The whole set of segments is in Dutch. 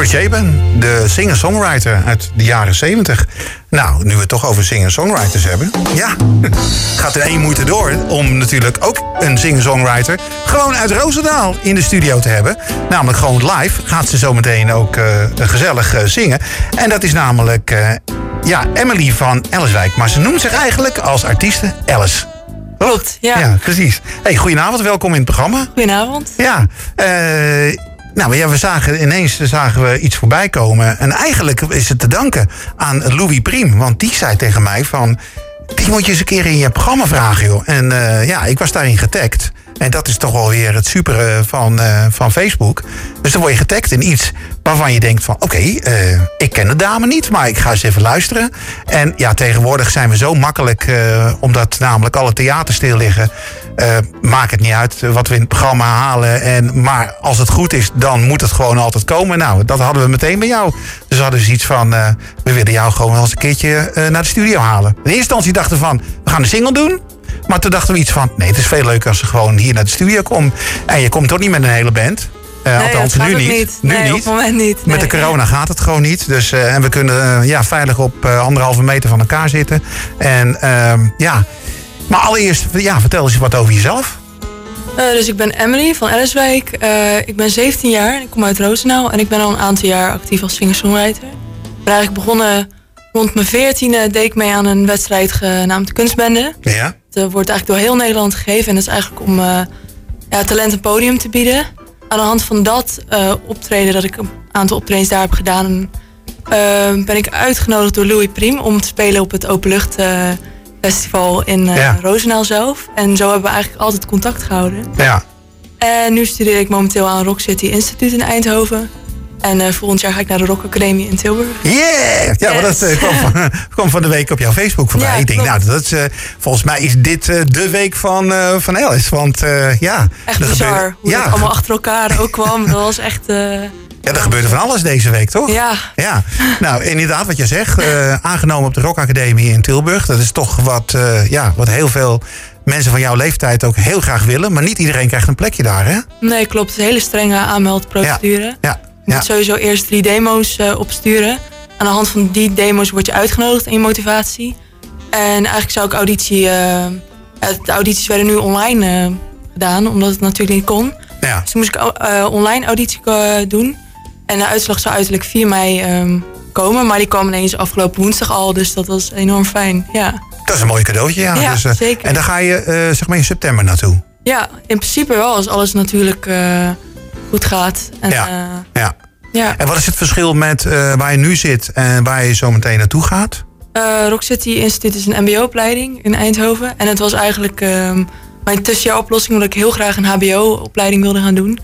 Harry Chapin, de singer-songwriter uit de jaren 70. Nou, nu we het toch over singer-songwriters hebben. Ja, gaat er één moeite door om natuurlijk ook een singer-songwriter... gewoon uit Roosendaal in de studio te hebben. Namelijk gewoon live gaat ze zo meteen ook uh, gezellig uh, zingen. En dat is namelijk uh, ja, Emily van Elliswijk. Maar ze noemt zich eigenlijk als artieste Alice. Klopt, ja. Ja, precies. Hey, goedenavond, welkom in het programma. Goedenavond. Ja, uh, nou ja, we zagen ineens zagen we iets voorbij komen. En eigenlijk is het te danken aan Louis Priem. Want die zei tegen mij van... Die moet je eens een keer in je programma vragen, joh. En uh, ja, ik was daarin getagd. En dat is toch wel weer het supere van, uh, van Facebook. Dus dan word je getagd in iets waarvan je denkt van... oké, ik ken de dame niet, maar ik ga eens even luisteren. En ja, tegenwoordig zijn we zo makkelijk... Omdat namelijk alle theaters stil liggen... maakt het niet uit wat we in het programma halen. En, maar als het goed is, dan moet het gewoon altijd komen. Nou, dat hadden we meteen bij jou. Dus we hadden zoiets van... we willen jou gewoon wel eens een keertje naar de studio halen. In eerste instantie dachten we van... we gaan een single doen... Maar toen dachten we iets van, nee, het is veel leuker als ze gewoon hier naar de studio komt. En je komt toch niet met een hele band. Uh, nee, althans, nu niet. niet. Nu nee, niet. op het moment niet. Met de corona gaat het gewoon niet. Dus, uh, en we kunnen uh, ja, veilig op anderhalve meter van elkaar zitten. En ja, maar allereerst, ja, vertel eens wat over jezelf. dus ik ben Emily van Elliswijk. ik ben 17 jaar en ik kom uit Roosendaal. En ik ben al een aantal jaar actief als singer-songwriter. Ik ben eigenlijk begonnen rond mijn 14e deed ik mee aan een wedstrijd genaamd Kunstbende. Ja. Het wordt eigenlijk door heel Nederland gegeven. En dat is eigenlijk om uh, ja, talent een podium te bieden. Aan de hand van dat optreden, dat ik een aantal optredens daar heb gedaan... Ben ik uitgenodigd door Louis Priem om te spelen op het Openlucht Festival in ja. Roosendaal zelf. En zo hebben we eigenlijk altijd contact gehouden. Ja. En nu studeer ik momenteel aan Rock City Instituut in Eindhoven. En uh, volgend jaar ga ik naar de Rock Academie in Tilburg. Yeah! Ja, yes. maar dat uh, kwam, van, kwam van de week op jouw Facebook voorbij. Ja, ik denk, nou, dat is, uh, volgens mij is dit de week van, van Alice. Want ja... Echt bizar, gebeurde, hoe ja, het allemaal achter elkaar ook kwam. Dat was echt... ja, er gebeurde van alles deze week, toch? Ja. ja. Nou, inderdaad, wat je zegt. aangenomen op de Rock Academie in Tilburg. Dat is toch wat, ja, wat heel veel mensen van jouw leeftijd ook heel graag willen. Maar niet iedereen krijgt een plekje daar, hè? Nee, klopt. Hele strenge aanmeldprocedure. Ja. ja. Je moet sowieso eerst drie demo's uh, opsturen. Aan de hand van die demo's word je uitgenodigd in je motivatie. En eigenlijk zou ik auditie... Uh, de audities werden nu online uh, gedaan, omdat het natuurlijk niet kon. Ja. Dus toen moest ik online auditie doen. En de uitslag zou uiterlijk 4 mei um, komen. Maar die kwam ineens afgelopen woensdag al, dus dat was enorm fijn. Ja. Dat is een mooi cadeautje, ja. ja dus, zeker. En dan ga je zeg maar in september naartoe? Ja, in principe wel, als alles natuurlijk goed gaat. En, ja. Ja. Ja. En wat is het verschil met uh, waar je nu zit en waar je zo meteen naartoe gaat? Uh, Rock City Instituut is een mbo-opleiding in Eindhoven. En het was eigenlijk uh, mijn tussenjaaroplossing... omdat ik heel graag een hbo-opleiding wilde gaan doen.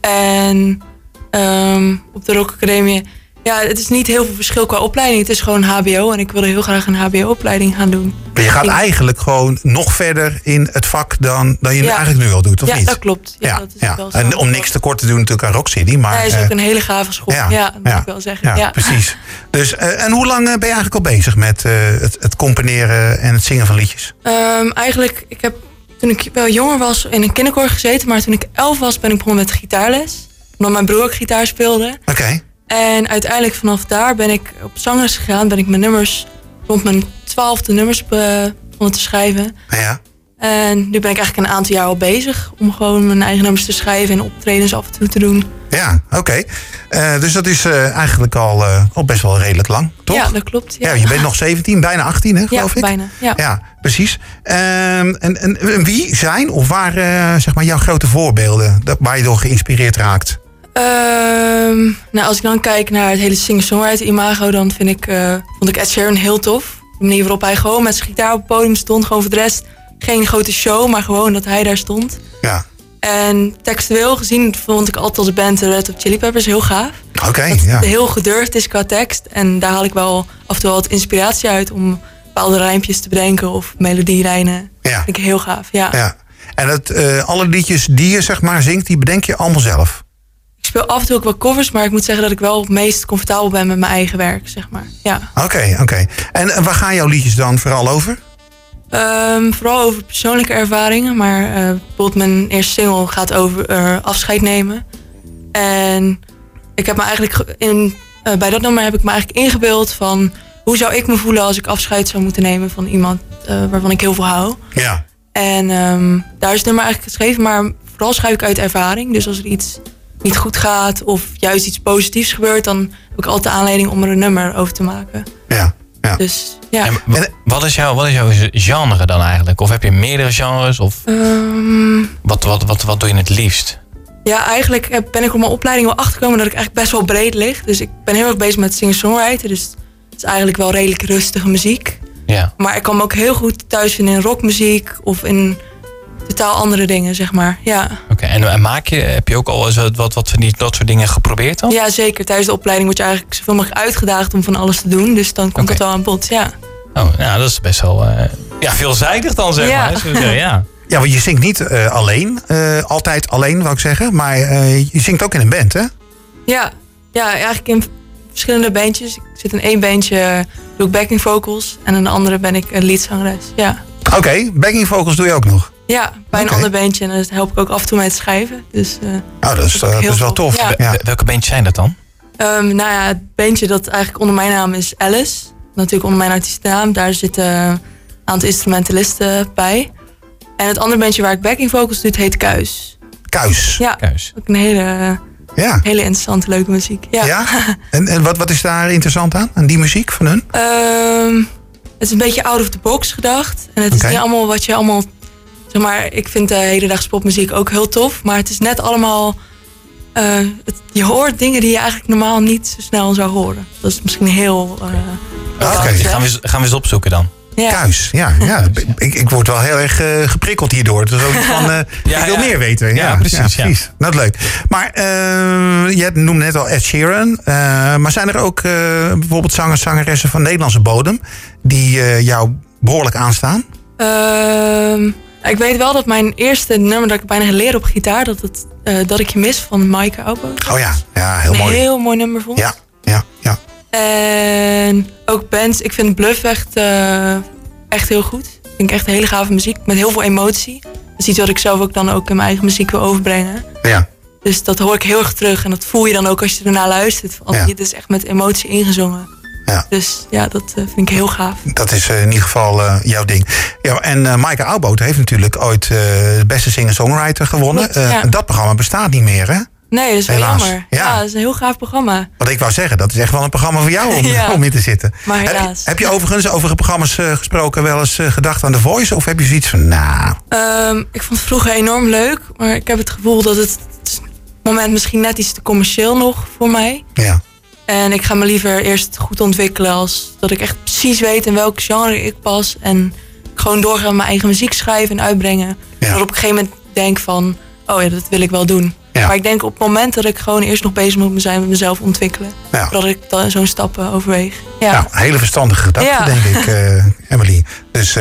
En um, op de Rock Academie... Ja, het is niet heel veel verschil qua opleiding. Het is gewoon hbo en ik wilde heel graag een hbo-opleiding gaan doen. Maar je gaat eigenlijk gewoon nog verder in het vak dan, dan je ja. eigenlijk nu al doet, of ja, niet? dat klopt. Ja, ja, dat is. Wel zo. En om niks tekort te doen natuurlijk aan Rock City. Maar, Hij is ook een hele gave school. Ja, ja dat moet ik wel zeggen. Precies. Dus, uh, en hoe lang ben je eigenlijk al bezig met uh, het, het, componeren en het zingen van liedjes? Um, eigenlijk, ik heb toen ik wel jonger was in een kinderkoor gezeten. Maar toen ik elf was ben ik begonnen met gitaarles. Omdat mijn broer ook gitaar speelde. Oké. Okay. En uiteindelijk vanaf daar ben ik op zangles gegaan. Ben ik mijn nummers, rond mijn twaalfde nummers begonnen te schrijven. Ja. En nu ben ik eigenlijk een aantal jaar al bezig om gewoon mijn eigen nummers te schrijven en optredens af en toe te doen. Ja, oké. Okay. Uh, dus dat is uh, eigenlijk al, uh, al best wel redelijk lang, toch? Ja, dat klopt. Ja, ja je bent nog 17, bijna 18, hè, geloof ja, ik? bijna. Ja, ja precies. en, en, en, wie zijn of waren zeg maar jouw grote voorbeelden waar je door geïnspireerd raakt? Um, nou, als ik dan kijk naar het hele singer-songwriter imago, dan vind ik, uh, vond ik Ed Sheeran heel tof. De manier waarop hij gewoon met zijn gitaar op het podium stond. Gewoon voor de rest geen grote show, maar gewoon dat hij daar stond. Ja. En textueel gezien vond ik altijd als band de Red Hot Chili Peppers heel gaaf. Oké, okay, ja. het heel gedurfd is qua tekst. En daar haal ik wel af en toe wat inspiratie uit om bepaalde rijmpjes te bedenken of melodielijnen. Ja. Dat vind ik heel gaaf, ja. ja. En het, uh, alle liedjes die je zeg maar zingt, die bedenk je allemaal zelf? Ik speel af en toe ook wel covers, maar ik moet zeggen dat ik wel het meest comfortabel ben met mijn eigen werk, zeg maar. Ja. Oké, okay, oké. Okay. En, en waar gaan jouw liedjes dan vooral over? Um, vooral over persoonlijke ervaringen, maar uh, bijvoorbeeld mijn eerste single gaat over uh, afscheid nemen. En ik heb me eigenlijk ge- in, eh, bij dat nummer heb ik me eigenlijk ingebeeld van hoe zou ik me voelen als ik afscheid zou moeten nemen van iemand eh, waarvan ik heel veel hou. Ja. En ehm, daar is het nummer eigenlijk geschreven, maar vooral schrijf ik uit ervaring. Dus als er iets niet goed gaat of juist iets positiefs gebeurt, dan heb ik altijd aanleiding om er een nummer over te maken. Ja. ja. Dus ja. En wa- wat, is jouw, wat is jouw genre dan eigenlijk? Of heb je meerdere genres? Of Ehm, wat, wat, wat, wat doe je het liefst? ja, eigenlijk heb- ben ik op mijn opleiding wel achtergekomen dat ik eigenlijk best wel breed lig. Dus ik ben heel erg bezig met singer-songwriter. Dus het is eigenlijk wel redelijk rustige muziek. Ja. Maar ik kan me ook heel goed thuis vinden in rockmuziek of in totaal andere dingen, zeg maar. Ja, Oké, en, en maak je, heb je ook al eens wat, wat, wat van die, dat soort dingen geprobeerd dan? ja zeker. Tijdens de opleiding word je eigenlijk zoveel mogelijk uitgedaagd om van alles te doen. Dus dan komt het wel aan bod, ja. Oh, nou, dat is best wel eh, ja, veelzijdig dan, zeg Ja. maar. Ja. Ja, want je zingt niet eh, alleen. eh, altijd alleen, wou ik zeggen. Maar eh, je zingt ook in een band, hè? Ja, ja eigenlijk in verschillende bandjes. Ik zit in één bandje, doe ik backing vocals. En in de andere ben ik een leadzangeres. Ja, Oké, backing vocals doe je ook nog. Ja bij een ander bandje. En daar help ik ook af en toe mee te schrijven. Dus eh, Oh, dat is, Dat eh, dat is wel tof. Ja. Ja. Wel- Welke bandjes zijn dat dan? Ehm, nou ja, het bandje dat eigenlijk onder mijn naam is Alice. Natuurlijk onder mijn artiestennaam. Daar zitten een aantal instrumentalisten bij. En het andere bandje waar ik backing vocals doe, het heet Kuis. Kuis. Ja, Kuis. ook een hele, Ja. hele interessante, leuke muziek. Ja. Ja? En, en wat, wat is daar interessant aan? Aan die muziek van hun? Ehm, het is een beetje out of the box gedacht. En het is niet allemaal wat je allemaal... Zeg maar, ik vind de hedendaagse popmuziek ook heel tof. Maar het is net allemaal... eh, het- je hoort dingen die je eigenlijk normaal niet zo snel zou horen. Dat is misschien heel... eh, Oké. Gaan we, eens- gaan we eens opzoeken dan. Ja. Kuis, ja. ja. Ik, ik word wel heel erg eh, geprikkeld hierdoor. Het is ook van, eh, Ja, ik wil ja. meer weten. Ja, Ja, precies, ja. precies. Dat is leuk. Maar eh, je noemde net al Ed Sheeran. eh, maar zijn er ook eh, bijvoorbeeld zangers, zangeressen van Nederlandse bodem... die eh, jou behoorlijk aanstaan? Ik weet wel dat mijn eerste nummer dat ik bijna geleerd op gitaar... dat, het, eh, dat ik je mis van Maaike Aubo. Oh ja, ja heel Een mooi. heel mooi nummer vond. Ja, ja, ja. En ook bands. Ik vind Bluff echt, eh, echt heel goed. Vind ik echt hele gave muziek. Met heel veel emotie. Dat is iets wat ik zelf ook dan ook in mijn eigen muziek wil overbrengen. ja. Dus dat hoor ik heel erg terug. En dat voel je dan ook als je ernaar luistert. Want Ja. het is echt met emotie ingezongen. Ja. Dus ja, dat eh, vind ik heel gaaf. Dat is eh, in ieder geval eh, jouw ding. Ja, en eh Maaike Auboot heeft natuurlijk ooit de beste singer-songwriter gewonnen. Ja. Dat programma bestaat niet meer, hè? Nee, dat is wel jammer. Ja. Ja. dat is een heel gaaf programma. Want ik wou zeggen, dat is echt wel een programma voor jou om, Ja. om in te zitten. Maar Heb, helaas. heb je overigens over programma's gesproken wel eens gedacht aan The Voice? Of heb je zoiets van, nou, ik vond het vroeger enorm leuk. Maar ik heb het gevoel dat het, het moment misschien net iets te commercieel nog voor mij. ja. En ik ga me liever eerst goed ontwikkelen als dat ik echt precies weet in welk genre ik pas. En gewoon doorgaan met mijn eigen muziek schrijven en uitbrengen. Ja. Dat op een gegeven moment denk van, oh ja, dat wil ik wel doen. Ja. Maar ik denk op het moment dat ik gewoon eerst nog bezig moet zijn met mezelf ontwikkelen. Ja. Dat ik dan zo'n stappen overweeg. Ja. Nou, hele verstandige gedachte, Ja. denk ik, eh, Emily. Dus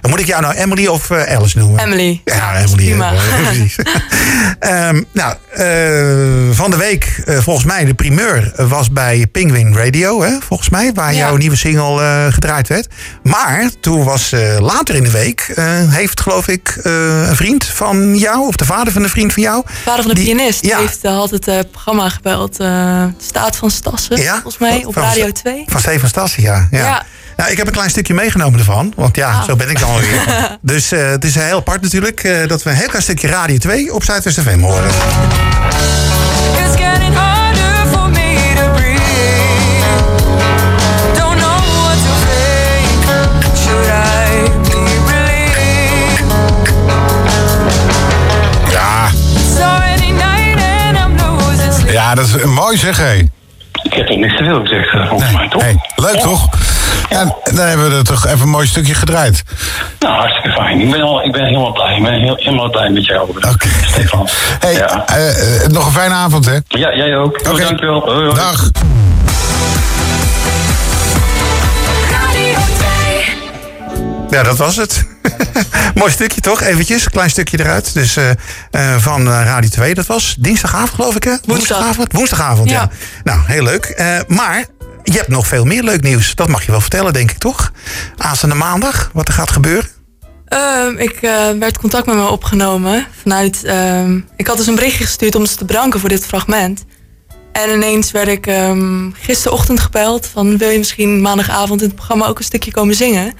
dan moet ik jou nou Emily of eh, Alice noemen? Emily. Ja, Emily. Prima. eh. Ehm, nou, eh, van de week, volgens mij, de primeur was bij Penguin Radio, hè, volgens mij, waar Ja. jouw nieuwe single gedraaid werd. Maar toen was later in de week, heeft geloof ik een vriend van jou, of de vader van een vriend van jou, Vader van de Die- pianist ja. heeft uh, altijd het programma gebeld. Staat van Stassen, Ja? volgens mij, op Radio 2. van Stefan Stassi, ja. ja. Ja. Nou, ik heb een klein stukje meegenomen ervan, want ja, Ah. zo ben ik dan alweer. dus eh, het is heel apart natuurlijk eh, dat we een heel klein stukje Radio 2 op Zuidwest FM horen. It's getting harder for me to breathe. Don't know what to think. Should I be relieved? Ja, It's already night and I'm losing sleep. ja, dat is mooi zeg, hé. Ik heb toch niks te veel gezegd, eh, volgens mij, toch? Hey, leuk toch? En dan hebben we er toch even een mooi stukje gedraaid. Nou, hartstikke fijn. Ik ben, al, ik ben helemaal blij. Ik ben heel, helemaal blij met jou, Oké. Stefan. Hey, Ja. eh, eh, nog een fijne avond, hè? ja, jij ook. Oké. Dankjewel. Hoi, hoi. Dag. Radio 2. Ja, dat was het. Mooi stukje toch? Eventjes, klein stukje eruit. Dus eh, eh, van eh, Radio 2, dat was dinsdagavond geloof ik hè? Woensdagavond? Woensdagavond, ja. Ja. Nou, heel leuk. Eh, maar je hebt nog veel meer leuk nieuws. Dat mag je wel vertellen, denk ik toch? Aanstaande maandag, wat er gaat gebeuren. Ehm, ik eh, werd contact met me opgenomen vanuit. ehm, ik had dus een berichtje gestuurd om ze te bedanken voor dit fragment. En ineens werd ik ehm, gisterochtend gebeld van wil je misschien maandagavond in het programma ook een stukje komen zingen?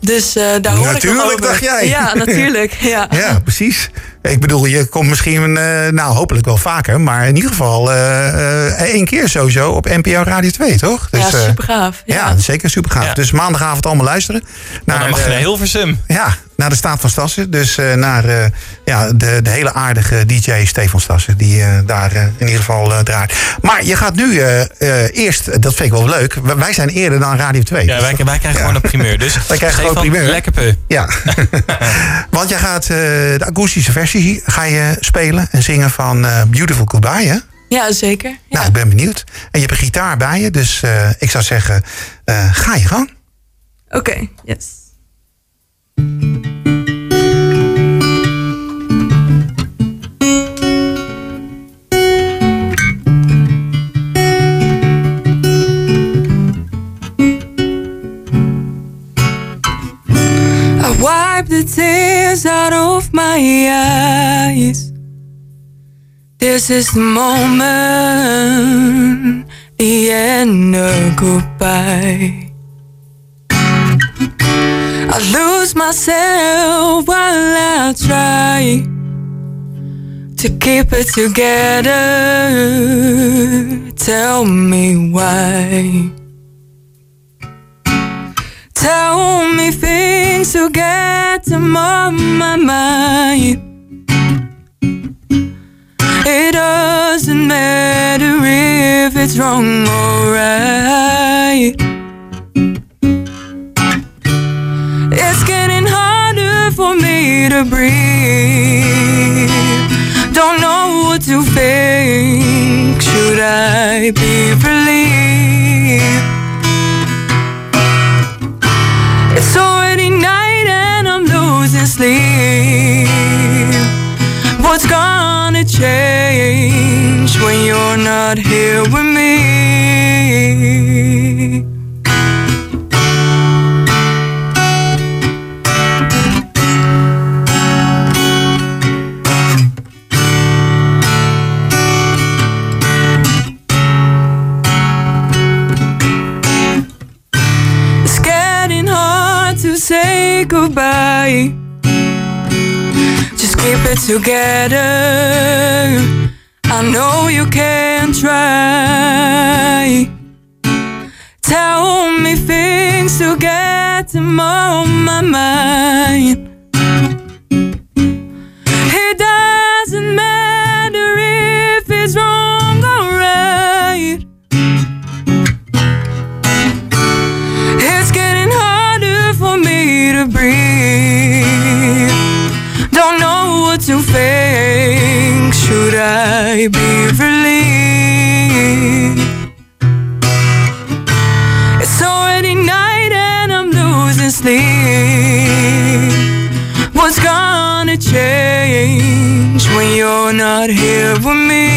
Dus eh, daar hoor ik Natuurlijk, nog over. dacht jij. Ja, natuurlijk. Ja. Ja, precies. Ik bedoel, je komt misschien, eh, nou hopelijk wel vaker, maar in ieder geval eh, eh, één keer sowieso op NPO Radio 2, toch? ja, eh, super gaaf. ja. Ja. zeker super gaaf. Ja. Dus maandagavond allemaal luisteren. Maar dan mag je naar Hilversum. Ja, naar de Staat van Stassen. Dus eh, naar eh, ja, de, de hele aardige DJ Stefan Stassen. Die eh, daar in ieder geval draait. Maar je gaat nu eh, eh, eerst, dat vind ik wel leuk. Wij zijn eerder dan Radio 2. Ja, wij, wij krijgen gewoon een primeur. Dus Wij krijgen gewoon primeur. Lekker pu. Ja, want jij gaat eh, de akoestische versie ga je spelen en zingen van eh, Beautiful Goodbye, hè? ja, zeker. Ja. Nou, ik ben benieuwd. En je hebt een gitaar bij je, dus eh, ik zou zeggen, eh, ga je gang. Oké, yes. The tears out of my eyes. This is the moment, the end of goodbye. I lose myself while I try to keep it together. Tell me why. Tell me things to get them off my mind. It doesn't matter if it's wrong or right. Together. I know you can try. Tell me things to get them on my mind. Sleep. What's gonna change when you're not here with me?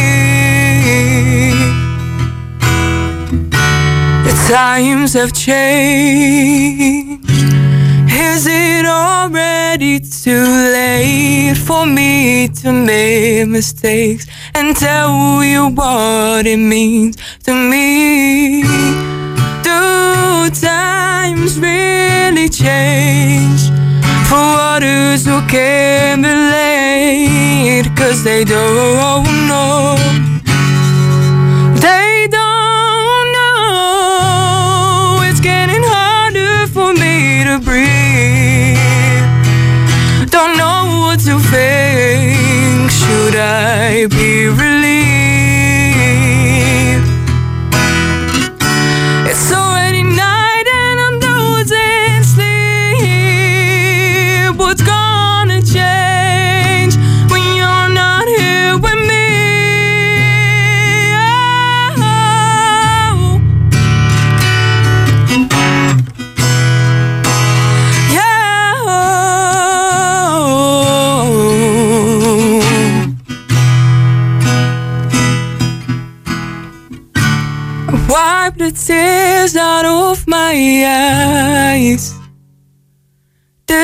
The times have changed. Is it already too late for me to make mistakes and tell you what it means to me? Times really change for others who can relate? Cause they don't know. They don't know. It's getting harder for me to breathe. Don't know what to think. Should I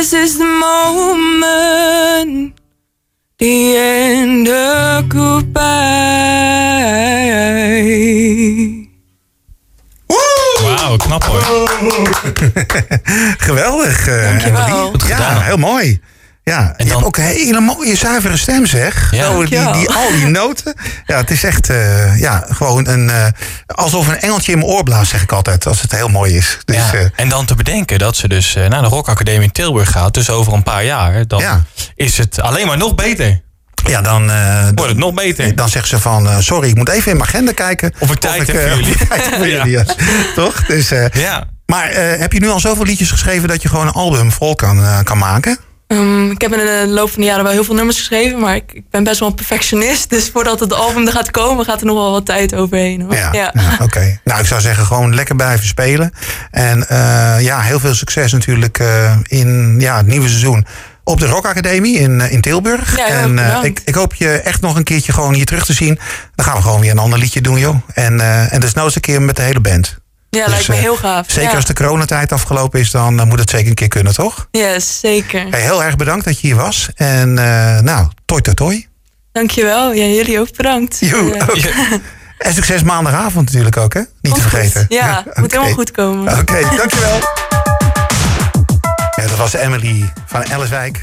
This moment. Wauw, knap hoor. Geweldig, uh, Ja, heel mooi en En je dan- hebt ook een hele mooie zuivere stem zeg. Ja. Zo, die, die, al die noten. Ja, het is echt eh, ja, gewoon een, eh, alsof een engeltje in mijn oor blaast, zeg ik altijd. Als het heel mooi is. Dus Ja. eh, en dan te bedenken dat ze dus eh, naar de Rock Academie in Tilburg gaat. Dus over een paar jaar. Dan Ja. is het alleen maar nog beter. ja, dan, eh, Wordt het nog beter. dan zegt ze van, sorry, ik moet even in mijn agenda kijken. Of ik tijd heb voor jullie. voor Ja. jullie, ja. Toch? Dus, eh, Ja. maar eh, heb je nu al zoveel liedjes geschreven dat je gewoon een album vol kan, kan maken? Ehm, ik heb in de loop van de jaren wel heel veel nummers geschreven, maar ik, ik ben best wel een perfectionist. Dus voordat het album er gaat komen, gaat er nog wel wat tijd overheen. Hoor. Ja, ja. oké. Nou, ik zou zeggen gewoon lekker blijven spelen. En eh, ja, heel veel succes natuurlijk eh, in ja, het nieuwe seizoen op de Rock Academie in, eh, in Tilburg. Ja, en ik, ik hoop je echt nog een keertje gewoon hier terug te zien. Dan gaan we gewoon weer een ander liedje doen, joh. En, eh en desnoods een keer met de hele band. Ja, Dus, lijkt me eh, heel gaaf. Zeker ja. als de coronatijd afgelopen is, dan eh, moet het zeker een keer kunnen, toch? Yes, zeker. Hey, heel erg bedankt dat je hier was. En eh, nou, toi toi toi. Dankjewel. Ja, jullie ook bedankt. Joe, Ja. En succes maandagavond natuurlijk ook, hè? Niet te goed. vergeten. Ja, moet helemaal goed komen. Oké, dankjewel. Ja, dat was Emily van Elliswijk.